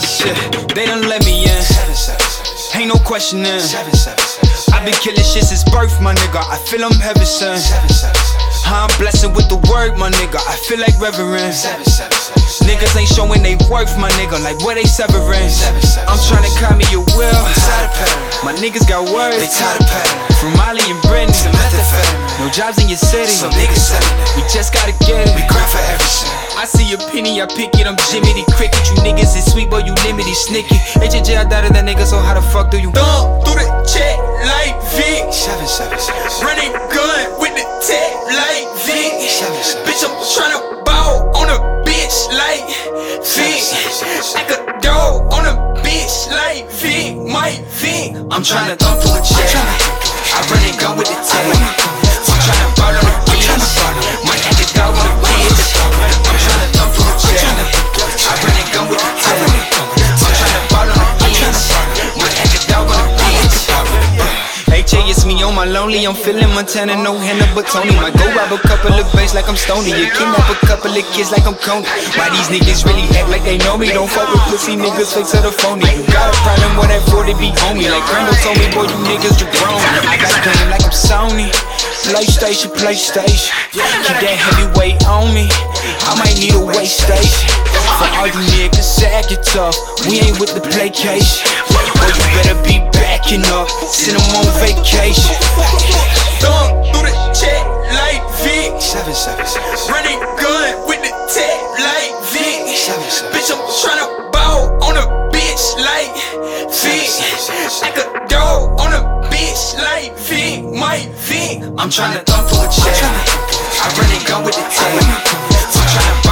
shit, they done let me in. Ain't no questioning. I've been killing shit since birth, my nigga. I feel I'm heaven sent. I'm blessed with the word, my nigga. I feel like reverend. Niggas ain't showing they worth, my nigga. Like where they severing. I'm trying to call me a will. My niggas got words. They tired of pattern. From Molly and Brittany. No jobs in your city. Some niggas selling it. We just gotta get it. I see a penny, I pick it, I'm Jimmy the Cricket. You niggas is sweet, boy, you limited, snicky. HJ, I of that nigga, so how the fuck do you? Thumb through the check like Vick. Seven, seven, seven. Running gun with the tech like Vick. Seven, seven. Bitch, I'm tryna ball on a bitch like Vick. Like a dog on a bitch like Vick, my Vick. I'm tryna thumb through the check. I run and gun with the tech. I'm tryna ball on a it's me on my lonely. I'm feeling Montana, no Hannah, but Tony. Might go rob a couple of banks like I'm Stony. You kidnap a couple of kids like I'm Kony. Why these niggas really act like they know me? Don't fuck with pussy niggas, fake to the phony. You got a problem with that 40 be on me. Like Crandall told me, boy, you niggas you grown. I got a game like I'm Sony. PlayStation, PlayStation. Keep that heavyweight on me. I might need a weight station. For all you niggas sagging tough, we ain't with the placation. Boy, you better be backing up. Send them on vacation. Thumb through the check like Vick. Seven, seven, seven. Running gun with the tech like Vick. Bitch, I'm tryna ball on a bitch like Vick. Like a dog on a bitch like Vick, my Vick. I'm tryna thumb through a check. I run and gun with the tech. I'm tryna